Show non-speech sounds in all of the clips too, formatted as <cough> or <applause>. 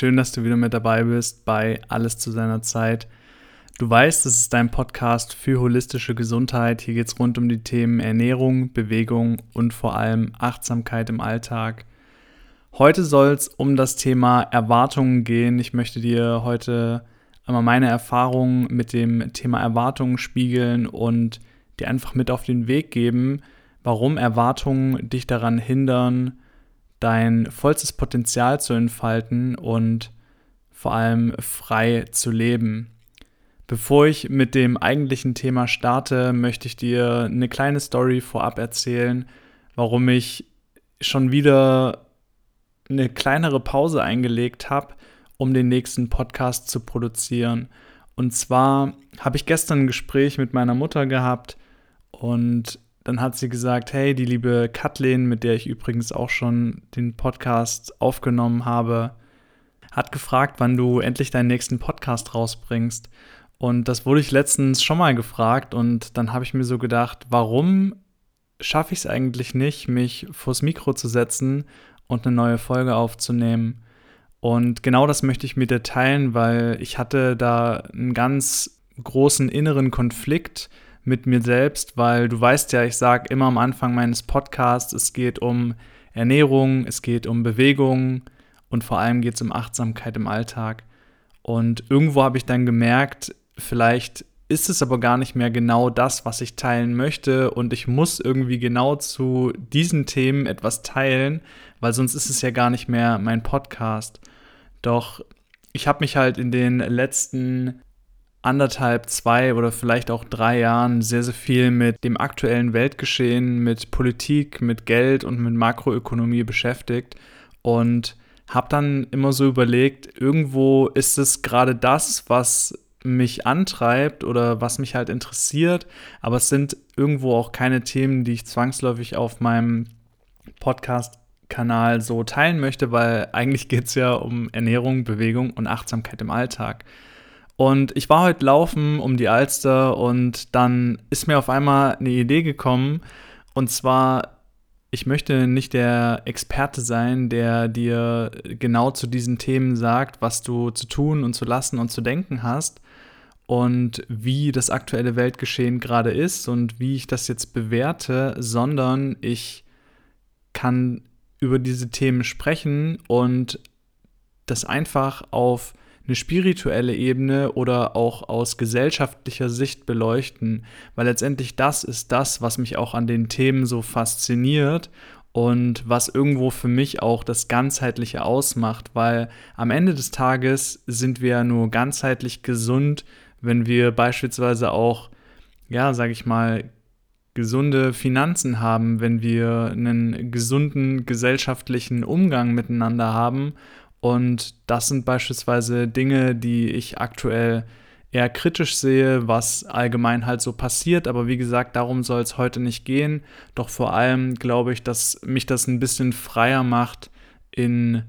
Schön, dass du wieder mit dabei bist bei Alles zu seiner Zeit. Du weißt, es ist dein Podcast für holistische Gesundheit. Hier geht es rund um die Themen Ernährung, Bewegung und vor allem Achtsamkeit im Alltag. Heute soll es um das Thema Erwartungen gehen. Ich möchte dir heute einmal meine Erfahrungen mit dem Thema Erwartungen spiegeln und dir einfach mit auf den Weg geben, warum Erwartungen dich daran hindern, dein vollstes Potenzial zu entfalten und vor allem frei zu leben. Bevor ich mit dem eigentlichen Thema starte, möchte ich dir eine kleine Story vorab erzählen, warum ich schon wieder eine kleinere Pause eingelegt habe, um den nächsten Podcast zu produzieren. Und zwar habe ich gestern ein Gespräch mit meiner Mutter gehabt und dann hat sie gesagt, hey, die liebe Kathleen, mit der ich übrigens auch schon den Podcast aufgenommen habe, hat gefragt, wann du endlich deinen nächsten Podcast rausbringst. Und das wurde ich letztens schon mal gefragt und dann habe ich mir so gedacht, warum schaffe ich es eigentlich nicht, mich vors Mikro zu setzen und eine neue Folge aufzunehmen? Und genau das möchte ich mit dir teilen, weil ich hatte da einen ganz großen inneren Konflikt mit mir selbst, weil du weißt ja, ich sage immer am Anfang meines Podcasts, es geht um Ernährung, es geht um Bewegung und vor allem geht es um Achtsamkeit im Alltag. Und irgendwo habe ich dann gemerkt, vielleicht ist es aber gar nicht mehr genau das, was ich teilen möchte und ich muss irgendwie genau zu diesen Themen etwas teilen, weil sonst ist es ja gar nicht mehr mein Podcast. Doch ich habe mich halt in den letzten anderthalb, zwei oder vielleicht auch drei Jahren sehr, sehr viel mit dem aktuellen Weltgeschehen, mit Politik, mit Geld und mit Makroökonomie beschäftigt und habe dann immer so überlegt, irgendwo ist es gerade das, was mich antreibt oder was mich halt interessiert, aber es sind irgendwo auch keine Themen, die ich zwangsläufig auf meinem Podcast-Kanal so teilen möchte, weil eigentlich geht es ja um Ernährung, Bewegung und Achtsamkeit im Alltag. Und ich war heute laufen um die Alster und dann ist mir auf einmal eine Idee gekommen. Und zwar, ich möchte nicht der Experte sein, der dir genau zu diesen Themen sagt, was du zu tun und zu lassen und zu denken hast und wie das aktuelle Weltgeschehen gerade ist und wie ich das jetzt bewerte, sondern ich kann über diese Themen sprechen und das einfach auf eine spirituelle Ebene oder auch aus gesellschaftlicher Sicht beleuchten, weil letztendlich das ist das, was mich auch an den Themen so fasziniert und was irgendwo für mich auch das Ganzheitliche ausmacht, weil am Ende des Tages sind wir nur ganzheitlich gesund, wenn wir beispielsweise auch, ja, sage ich mal, gesunde Finanzen haben, wenn wir einen gesunden gesellschaftlichen Umgang miteinander haben und das sind beispielsweise Dinge, die ich aktuell eher kritisch sehe, was allgemein halt so passiert. Aber wie gesagt, darum soll es heute nicht gehen. Doch vor allem glaube ich, dass mich das ein bisschen freier macht in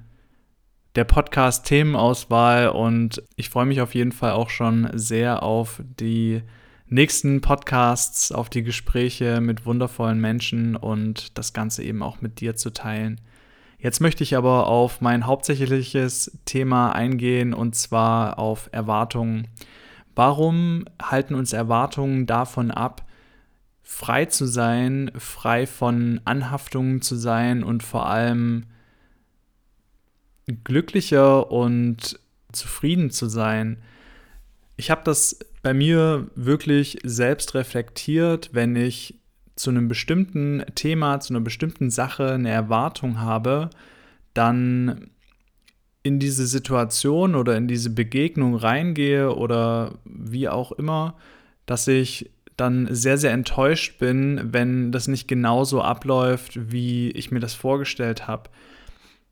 der Podcast-Themenauswahl. Und ich freue mich auf jeden Fall auch schon sehr auf die nächsten Podcasts, auf die Gespräche mit wundervollen Menschen und das Ganze eben auch mit dir zu teilen. Jetzt möchte ich aber auf mein hauptsächliches Thema eingehen und zwar auf Erwartungen. Warum halten uns Erwartungen davon ab, frei zu sein, frei von Anhaftungen zu sein und vor allem glücklicher und zufrieden zu sein? Ich habe das bei mir wirklich selbst reflektiert, wenn ich zu einem bestimmten Thema, zu einer bestimmten Sache eine Erwartung habe, dann in diese Situation oder in diese Begegnung reingehe oder wie auch immer, dass ich dann sehr, sehr enttäuscht bin, wenn das nicht genauso abläuft, wie ich mir das vorgestellt habe.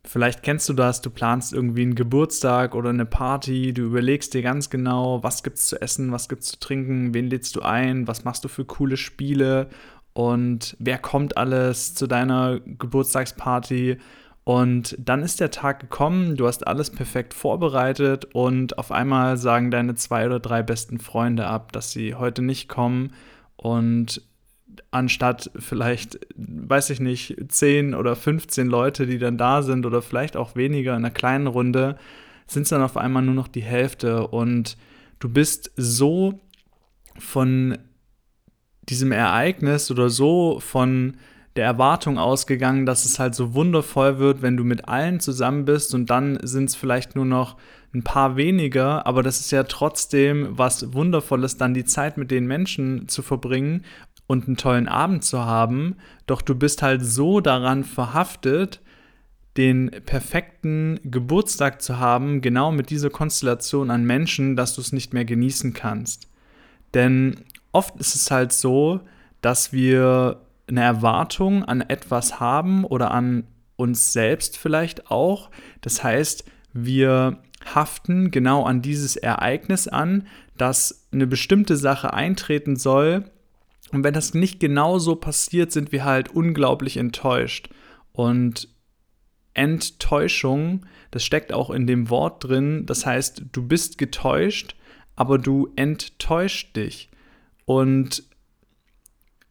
Vielleicht kennst du das, du planst irgendwie einen Geburtstag oder eine Party, du überlegst dir ganz genau, was gibt's zu essen, was gibt's zu trinken, wen lädst du ein, was machst du für coole Spiele und wer kommt alles zu deiner Geburtstagsparty. Und dann ist der Tag gekommen, du hast alles perfekt vorbereitet und auf einmal sagen deine zwei oder drei besten Freunde ab, dass sie heute nicht kommen und anstatt vielleicht, weiß ich nicht, 10 oder 15 Leute, die dann da sind oder vielleicht auch weniger in einer kleinen Runde, sind es dann auf einmal nur noch die Hälfte und du bist so von diesem Ereignis oder so von der Erwartung ausgegangen, dass es halt so wundervoll wird, wenn du mit allen zusammen bist und dann sind es vielleicht nur noch ein paar weniger, aber das ist ja trotzdem was Wundervolles, dann die Zeit mit den Menschen zu verbringen und einen tollen Abend zu haben. Doch du bist halt so daran verhaftet, den perfekten Geburtstag zu haben, genau mit dieser Konstellation an Menschen, dass du es nicht mehr genießen kannst. Denn oft ist es halt so, dass wir eine Erwartung an etwas haben oder an uns selbst vielleicht auch. Das heißt, wir haften genau an dieses Ereignis an, dass eine bestimmte Sache eintreten soll. Und wenn das nicht genau so passiert, sind wir halt unglaublich enttäuscht. Und Enttäuschung, das steckt auch in dem Wort drin. Das heißt, du bist getäuscht, aber du enttäuscht dich. Und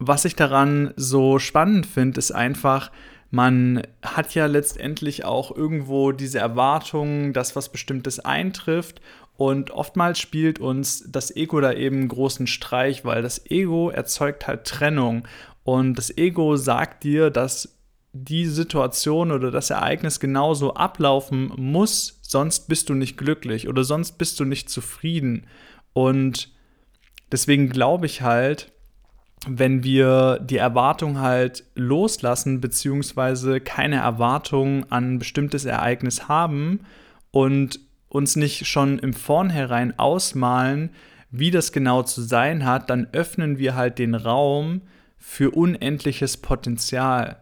was ich daran so spannend finde, ist einfach, man hat ja letztendlich auch irgendwo diese Erwartung, dass was Bestimmtes eintrifft. Und oftmals spielt uns das Ego da eben einen großen Streich, weil das Ego erzeugt halt Trennung. Und das Ego sagt dir, dass die Situation oder das Ereignis genauso ablaufen muss, sonst bist du nicht glücklich oder sonst bist du nicht zufrieden. Und deswegen glaube ich halt, wenn wir die Erwartung halt loslassen, beziehungsweise keine Erwartung an ein bestimmtes Ereignis haben und uns nicht schon im Vornherein ausmalen, wie das genau zu sein hat, dann öffnen wir halt den Raum für unendliches Potenzial.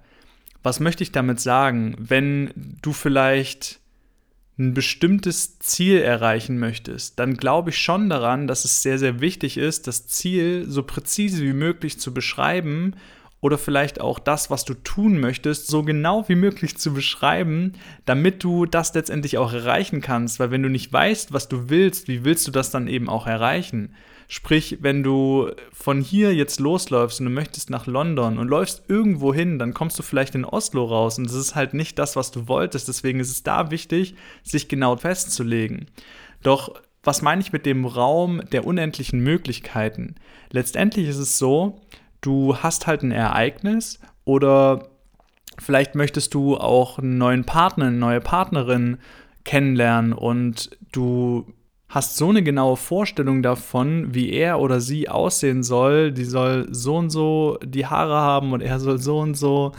Was möchte ich damit sagen? Wenn du vielleicht ein bestimmtes Ziel erreichen möchtest, dann glaube ich schon daran, dass es sehr, sehr wichtig ist, das Ziel so präzise wie möglich zu beschreiben oder vielleicht auch das, was du tun möchtest, so genau wie möglich zu beschreiben, damit du das letztendlich auch erreichen kannst. Weil wenn du nicht weißt, was du willst, wie willst du das dann eben auch erreichen? Sprich, wenn du von hier jetzt losläufst und du möchtest nach London und läufst irgendwo hin, dann kommst du vielleicht in Oslo raus und das ist halt nicht das, was du wolltest. Deswegen ist es da wichtig, sich genau festzulegen. Doch was meine ich mit dem Raum der unendlichen Möglichkeiten? Letztendlich ist es so, du hast halt ein Ereignis oder vielleicht möchtest du auch einen neuen Partner, eine neue Partnerin kennenlernen und du hast so eine genaue Vorstellung davon, wie er oder sie aussehen soll. Die soll so und so die Haare haben und er soll so und so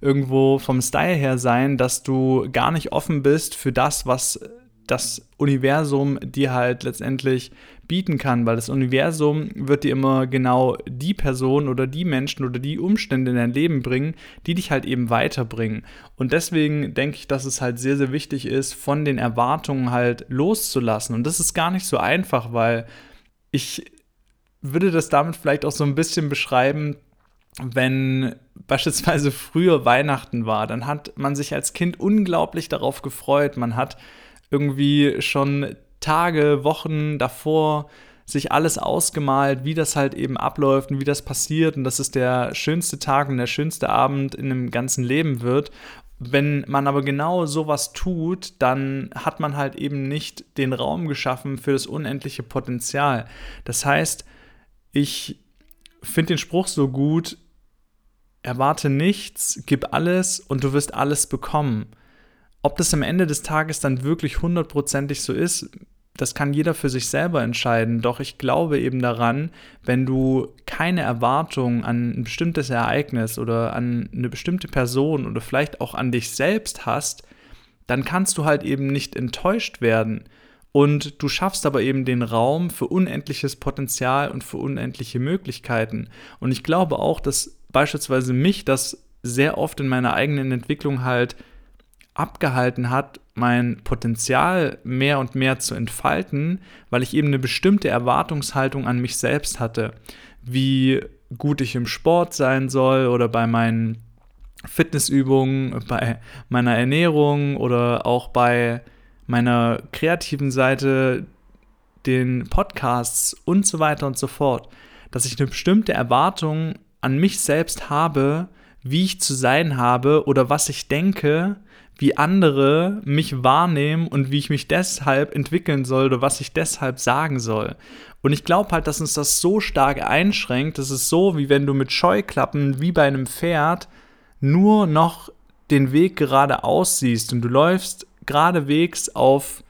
irgendwo vom Style her sein, dass du gar nicht offen bist für das, was das Universum dir halt letztendlich bieten kann, weil das Universum wird dir immer genau die Person oder die Menschen oder die Umstände in dein Leben bringen, die dich halt eben weiterbringen. Und deswegen denke ich, dass es halt sehr, sehr wichtig ist, von den Erwartungen halt loszulassen. Und das ist gar nicht so einfach, weil ich würde das damit vielleicht auch so ein bisschen beschreiben, wenn beispielsweise früher Weihnachten war, dann hat man sich als Kind unglaublich darauf gefreut. Man hat irgendwie schon Tage, Wochen davor sich alles ausgemalt, wie das halt eben abläuft und wie das passiert und dass es der schönste Tag und der schönste Abend in dem ganzen Leben wird. Wenn man aber genau sowas tut, dann hat man halt eben nicht den Raum geschaffen für das unendliche Potenzial. Das heißt, ich finde den Spruch so gut, erwarte nichts, gib alles und du wirst alles bekommen. Ob das am Ende des Tages dann wirklich hundertprozentig so ist, das kann jeder für sich selber entscheiden. Doch ich glaube eben daran, wenn du keine Erwartung an ein bestimmtes Ereignis oder an eine bestimmte Person oder vielleicht auch an dich selbst hast, dann kannst du halt eben nicht enttäuscht werden. Und du schaffst aber eben den Raum für unendliches Potenzial und für unendliche Möglichkeiten. Und ich glaube auch, dass beispielsweise mich das sehr oft in meiner eigenen Entwicklung halt abgehalten hat, mein Potenzial mehr und mehr zu entfalten, weil ich eben eine bestimmte Erwartungshaltung an mich selbst hatte, wie gut ich im Sport sein soll oder bei meinen Fitnessübungen, bei meiner Ernährung oder auch bei meiner kreativen Seite, den Podcasts und so weiter und so fort, dass ich eine bestimmte Erwartung an mich selbst habe, wie ich zu sein habe oder was ich denke, wie andere mich wahrnehmen und wie ich mich deshalb entwickeln soll oder was ich deshalb sagen soll. Und ich glaube halt, dass uns das so stark einschränkt. Das ist so, wie wenn du mit Scheuklappen, wie bei einem Pferd, nur noch den Weg geradeaus siehst und du läufst geradewegs auf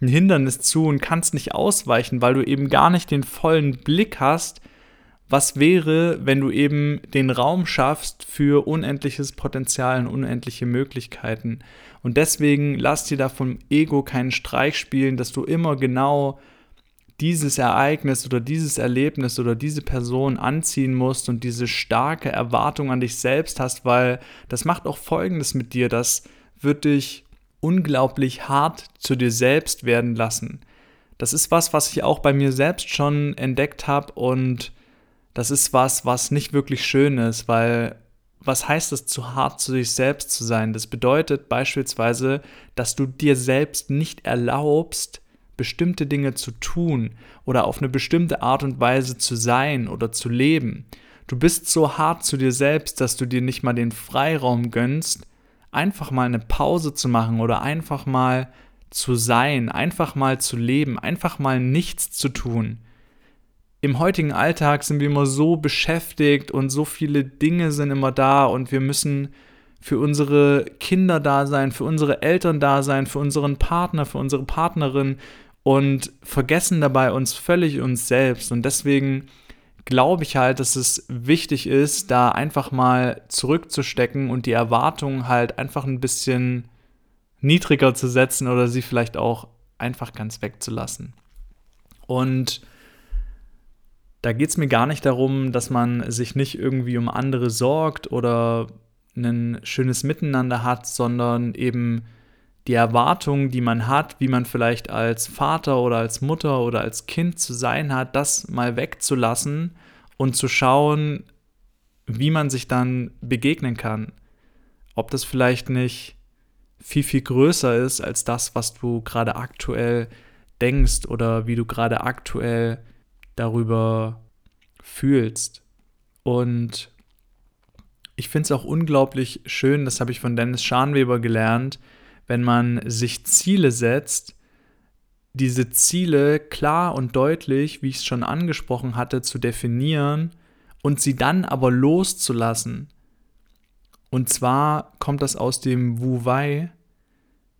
ein Hindernis zu und kannst nicht ausweichen, weil du eben gar nicht den vollen Blick hast, was wäre, wenn du eben den Raum schaffst für unendliches Potenzial und unendliche Möglichkeiten. Und deswegen lass dir da vom Ego keinen Streich spielen, dass du immer genau dieses Ereignis oder dieses Erlebnis oder diese Person anziehen musst und diese starke Erwartung an dich selbst hast, weil das macht auch Folgendes mit dir, das wird dich unglaublich hart zu dir selbst werden lassen. Das ist was, was ich auch bei mir selbst schon entdeckt habe und das ist was, was nicht wirklich schön ist, weil was heißt es, zu hart zu sich selbst zu sein? Das bedeutet beispielsweise, dass du dir selbst nicht erlaubst, bestimmte Dinge zu tun oder auf eine bestimmte Art und Weise zu sein oder zu leben. Du bist so hart zu dir selbst, dass du dir nicht mal den Freiraum gönnst, einfach mal eine Pause zu machen oder einfach mal zu sein, einfach mal zu leben, einfach mal nichts zu tun im heutigen Alltag sind wir immer so beschäftigt und so viele Dinge sind immer da und wir müssen für unsere Kinder da sein, für unsere Eltern da sein, für unseren Partner, für unsere Partnerin und vergessen dabei uns völlig uns selbst. Und deswegen glaube ich halt, dass es wichtig ist, da einfach mal zurückzustecken und die Erwartungen halt einfach ein bisschen niedriger zu setzen oder sie vielleicht auch einfach ganz wegzulassen. Und da geht es mir gar nicht darum, dass man sich nicht irgendwie um andere sorgt oder ein schönes Miteinander hat, sondern eben die Erwartungen, die man hat, wie man vielleicht als Vater oder als Mutter oder als Kind zu sein hat, das mal wegzulassen und zu schauen, wie man sich dann begegnen kann. Ob das vielleicht nicht viel, viel größer ist als das, was du gerade aktuell denkst oder wie du gerade aktuell darüber fühlst. Und ich finde es auch unglaublich schön, das habe ich von Dennis Scharnweber gelernt, wenn man sich Ziele setzt, diese Ziele klar und deutlich, wie ich es schon angesprochen hatte, zu definieren und sie dann aber loszulassen. Und zwar kommt das aus dem Wu Wei,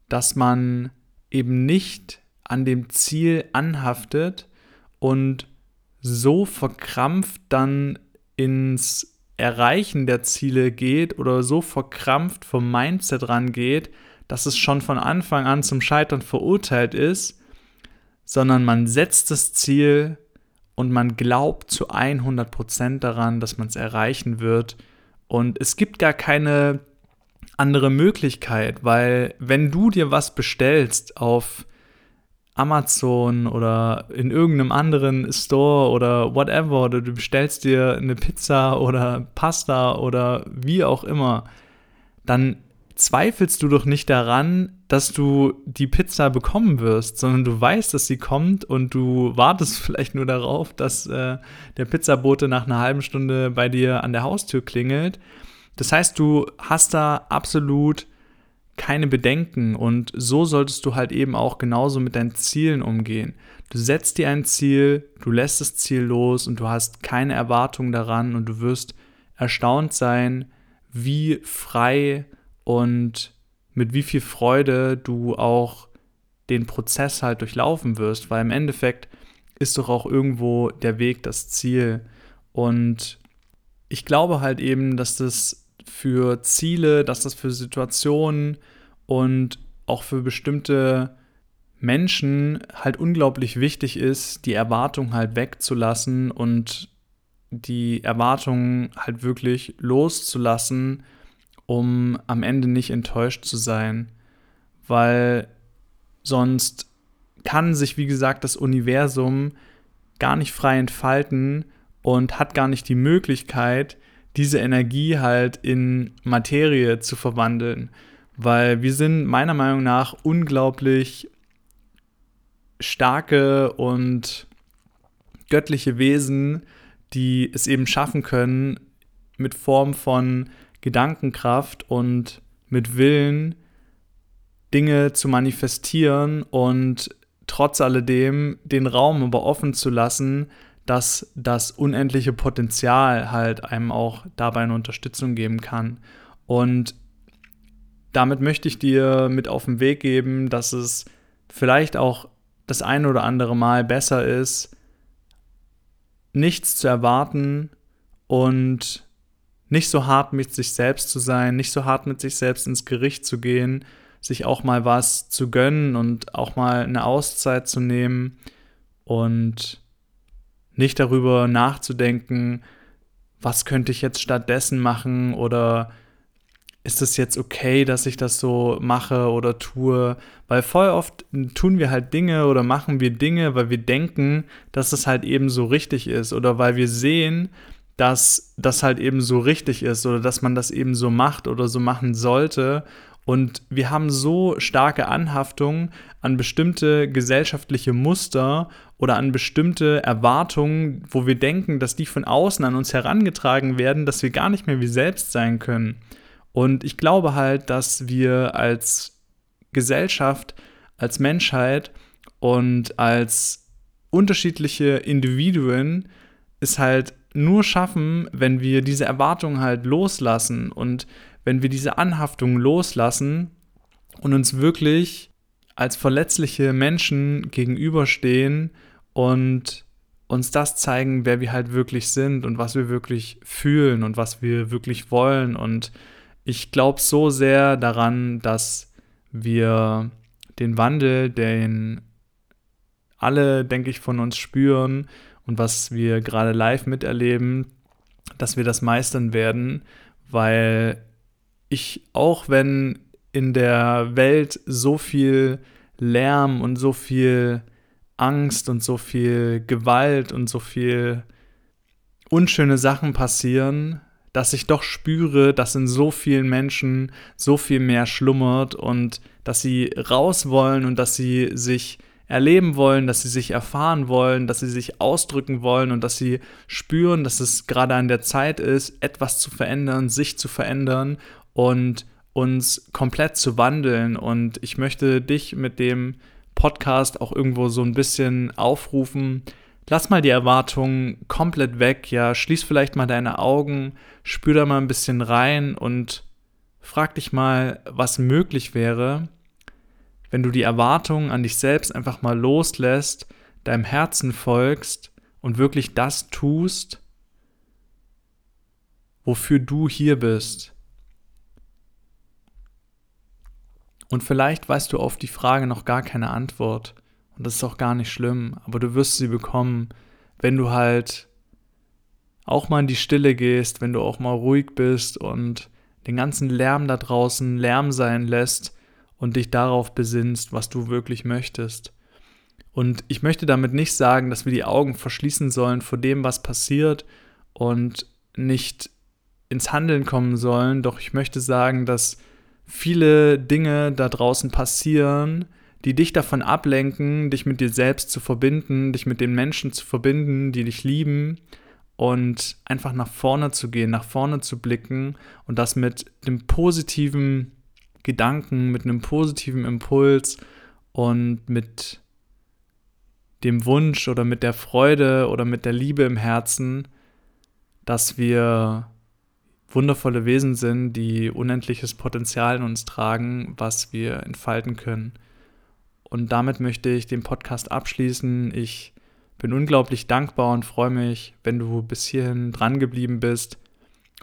dass man eben nicht an dem Ziel anhaftet und so verkrampft dann ins Erreichen der Ziele geht oder so verkrampft vom Mindset rangeht, dass es schon von Anfang an zum Scheitern verurteilt ist, sondern man setzt das Ziel und man glaubt zu 100% daran, dass man es erreichen wird. Und es gibt gar keine andere Möglichkeit, weil wenn du dir was bestellst auf Amazon oder in irgendeinem anderen Store oder whatever oder du bestellst dir eine Pizza oder Pasta oder wie auch immer, dann zweifelst du doch nicht daran, dass du die Pizza bekommen wirst, sondern du weißt, dass sie kommt und du wartest <laughs> vielleicht nur darauf, dass äh, der Pizzabote nach einer halben Stunde bei dir an der Haustür klingelt. Das heißt, du hast da absolut keine Bedenken und so solltest du halt eben auch genauso mit deinen Zielen umgehen. Du setzt dir ein Ziel, du lässt das Ziel los und du hast keine Erwartung daran und du wirst erstaunt sein, wie frei und mit wie viel Freude du auch den Prozess halt durchlaufen wirst, weil im Endeffekt ist doch auch irgendwo der Weg das Ziel. Und ich glaube halt eben, dass das für Ziele, dass das für Situationen und auch für bestimmte Menschen halt unglaublich wichtig ist, die Erwartung halt wegzulassen und die Erwartungen halt wirklich loszulassen, um am Ende nicht enttäuscht zu sein. Weil sonst kann sich, wie gesagt, das Universum gar nicht frei entfalten und hat gar nicht die Möglichkeit, diese Energie halt in Materie zu verwandeln, weil wir sind meiner Meinung nach unglaublich starke und göttliche Wesen, die es eben schaffen können, mit Form von Gedankenkraft und mit Willen Dinge zu manifestieren und trotz alledem den Raum aber offen zu lassen, dass das unendliche Potenzial halt einem auch dabei eine Unterstützung geben kann. Und damit möchte ich dir mit auf den Weg geben, dass es vielleicht auch das ein oder andere Mal besser ist, nichts zu erwarten und nicht so hart mit sich selbst zu sein, nicht so hart mit sich selbst ins Gericht zu gehen, sich auch mal was zu gönnen und auch mal eine Auszeit zu nehmen und nicht darüber nachzudenken, was könnte ich jetzt stattdessen machen oder ist es jetzt okay, dass ich das so mache oder tue? Weil voll oft tun wir halt Dinge oder machen wir Dinge, weil wir denken, dass es halt eben so richtig ist oder weil wir sehen, dass das halt eben so richtig ist oder dass man das eben so macht oder so machen sollte. Und wir haben so starke Anhaftungen an bestimmte gesellschaftliche Muster oder an bestimmte Erwartungen, wo wir denken, dass die von außen an uns herangetragen werden, dass wir gar nicht mehr wir selbst sein können. Und ich glaube halt, dass wir als Gesellschaft, als Menschheit und als unterschiedliche Individuen es halt nur schaffen, wenn wir diese Erwartungen halt loslassen und wenn wir diese Anhaftung loslassen und uns wirklich als verletzliche Menschen gegenüberstehen und uns das zeigen, wer wir halt wirklich sind und was wir wirklich fühlen und was wir wirklich wollen und ich glaube so sehr daran, dass wir den Wandel, den alle, denke ich, von uns spüren und was wir gerade live miterleben, dass wir das meistern werden, weil ich, auch wenn in der Welt so viel Lärm und so viel Angst und so viel Gewalt und so viel unschöne Sachen passieren, dass ich doch spüre, dass in so vielen Menschen so viel mehr schlummert und dass sie raus wollen und dass sie sich erleben wollen, dass sie sich erfahren wollen, dass sie sich ausdrücken wollen und dass sie spüren, dass es gerade an der Zeit ist, etwas zu verändern, sich zu verändern und uns komplett zu wandeln. Und ich möchte dich mit dem Podcast auch irgendwo so ein bisschen aufrufen, lass mal die Erwartungen komplett weg, ja, schließ vielleicht mal deine Augen, spür da mal ein bisschen rein und frag dich mal, was möglich wäre, wenn du die Erwartungen an dich selbst einfach mal loslässt, deinem Herzen folgst und wirklich das tust, wofür du hier bist. Und vielleicht weißt du auf die Frage noch gar keine Antwort. Und das ist auch gar nicht schlimm, aber du wirst sie bekommen, wenn du halt auch mal in die Stille gehst, wenn du auch mal ruhig bist und den ganzen Lärm da draußen Lärm sein lässt und dich darauf besinnst, was du wirklich möchtest. Und ich möchte damit nicht sagen, dass wir die Augen verschließen sollen vor dem, was passiert und nicht ins Handeln kommen sollen, doch ich möchte sagen, dass viele Dinge da draußen passieren, die dich davon ablenken, dich mit dir selbst zu verbinden, dich mit den Menschen zu verbinden, die dich lieben und einfach nach vorne zu gehen, nach vorne zu blicken und das mit einem positiven Gedanken, mit einem positiven Impuls und mit dem Wunsch oder mit der Freude oder mit der Liebe im Herzen, dass wir wundervolle Wesen sind, die unendliches Potenzial in uns tragen, was wir entfalten können. Und damit möchte ich den Podcast abschließen. Ich bin unglaublich dankbar und freue mich, wenn du bis hierhin dran geblieben bist.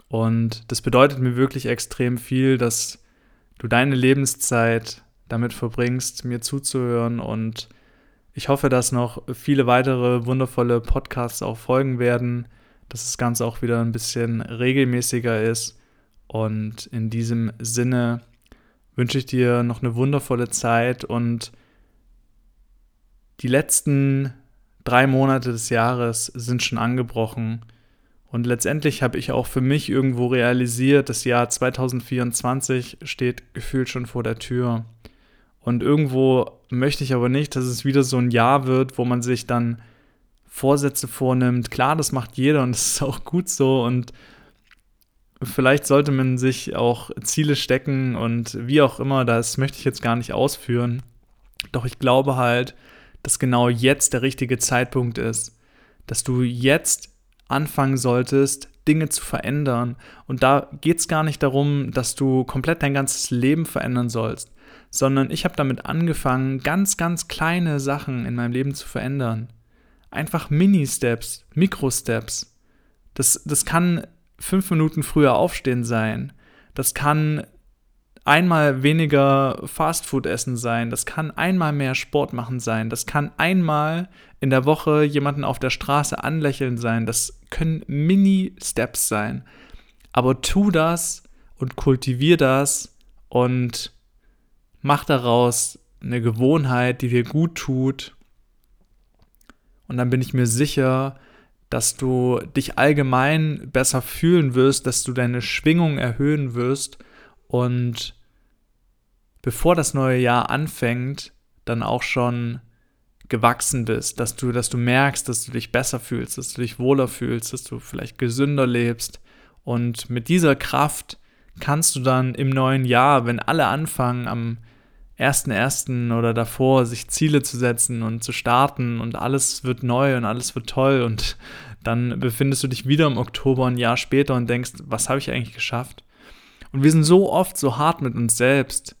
Und das bedeutet mir wirklich extrem viel, dass du deine Lebenszeit damit verbringst, mir zuzuhören. Und ich hoffe, dass noch viele weitere wundervolle Podcasts auch folgen werden, dass das Ganze auch wieder ein bisschen regelmäßiger ist. Und in diesem Sinne wünsche ich dir noch eine wundervolle Zeit und die letzten drei Monate des Jahres sind schon angebrochen. Und letztendlich habe ich auch für mich irgendwo realisiert, das Jahr 2024 steht gefühlt schon vor der Tür. Und irgendwo möchte ich aber nicht, dass es wieder so ein Jahr wird, wo man sich dann Vorsätze vornimmt. Klar, das macht jeder und <laughs> das ist auch gut so. Und vielleicht sollte man sich auch Ziele stecken und wie auch immer, das möchte ich jetzt gar nicht ausführen. Doch ich glaube halt, dass genau jetzt der richtige Zeitpunkt ist, dass du jetzt anfangen solltest, Dinge zu verändern. Und da geht es gar nicht darum, dass du komplett dein ganzes Leben verändern sollst, sondern ich habe damit angefangen, ganz, ganz kleine Sachen in meinem Leben zu verändern. Einfach Mini-Steps, Mikro-Steps. Das, das kann fünf Minuten früher aufstehen sein. Das kann einmal weniger Fastfood essen sein. Das kann einmal mehr Sport machen sein. Das kann einmal in der Woche jemanden auf der Straße anlächeln sein. Das können Mini-Steps sein. Aber tu das und kultivier das und mach daraus eine Gewohnheit, die dir gut tut. Und dann bin ich mir sicher, dass du dich allgemein besser fühlen wirst, dass du deine Schwingung erhöhen wirst und bevor das neue Jahr anfängt, dann auch schon gewachsen bist, dass du, dass du merkst, dass du dich besser fühlst, dass du dich wohler fühlst, dass du vielleicht gesünder lebst. Und mit dieser Kraft kannst du dann im neuen Jahr, wenn alle anfangen, am 1.1. oder davor sich Ziele zu setzen und zu starten und alles wird neu und alles wird toll und dann befindest du dich wieder im Oktober ein Jahr später und denkst, was habe ich eigentlich geschafft? Und wir sind so oft so hart mit uns selbst,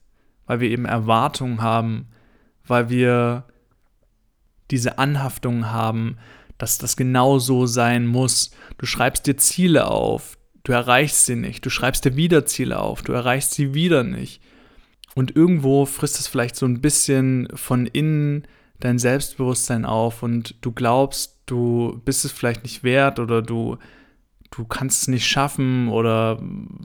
weil wir eben Erwartungen haben, weil wir diese Anhaftung haben, dass das genau so sein muss. Du schreibst dir Ziele auf, du erreichst sie nicht, du schreibst dir wieder Ziele auf, du erreichst sie wieder nicht. Und irgendwo frisst es vielleicht so ein bisschen von innen dein Selbstbewusstsein auf und du glaubst, du bist es vielleicht nicht wert oder du du kannst es nicht schaffen oder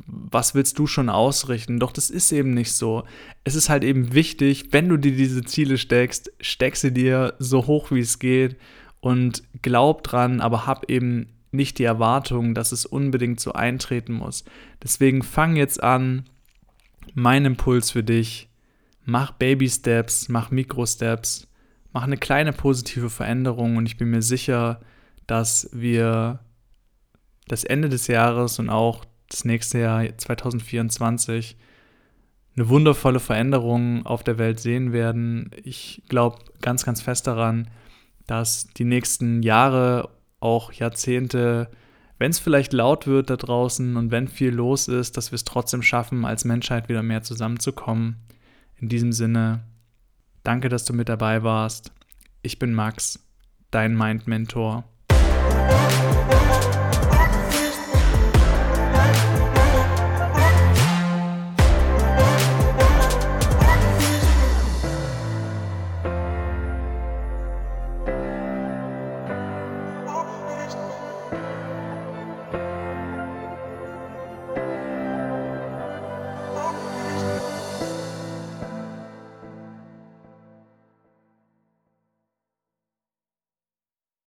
was willst du schon ausrichten? Doch das ist eben nicht so. Es ist halt eben wichtig, wenn du dir diese Ziele steckst, steck sie dir so hoch wie es geht und glaub dran, aber hab eben nicht die Erwartung, dass es unbedingt so eintreten muss. Deswegen fang jetzt an. Mein Impuls für dich. Mach Baby Steps, mach Mikro Steps, mach eine kleine positive Veränderung und ich bin mir sicher, dass wir das Ende des Jahres und auch das nächste Jahr 2024 eine wundervolle Veränderung auf der Welt sehen werden. Ich glaube ganz, ganz fest daran, dass die nächsten Jahre, auch Jahrzehnte, wenn es vielleicht laut wird da draußen und wenn viel los ist, dass wir es trotzdem schaffen, als Menschheit wieder mehr zusammenzukommen. In diesem Sinne, danke, dass du mit dabei warst. Ich bin Max, dein Mind-Mentor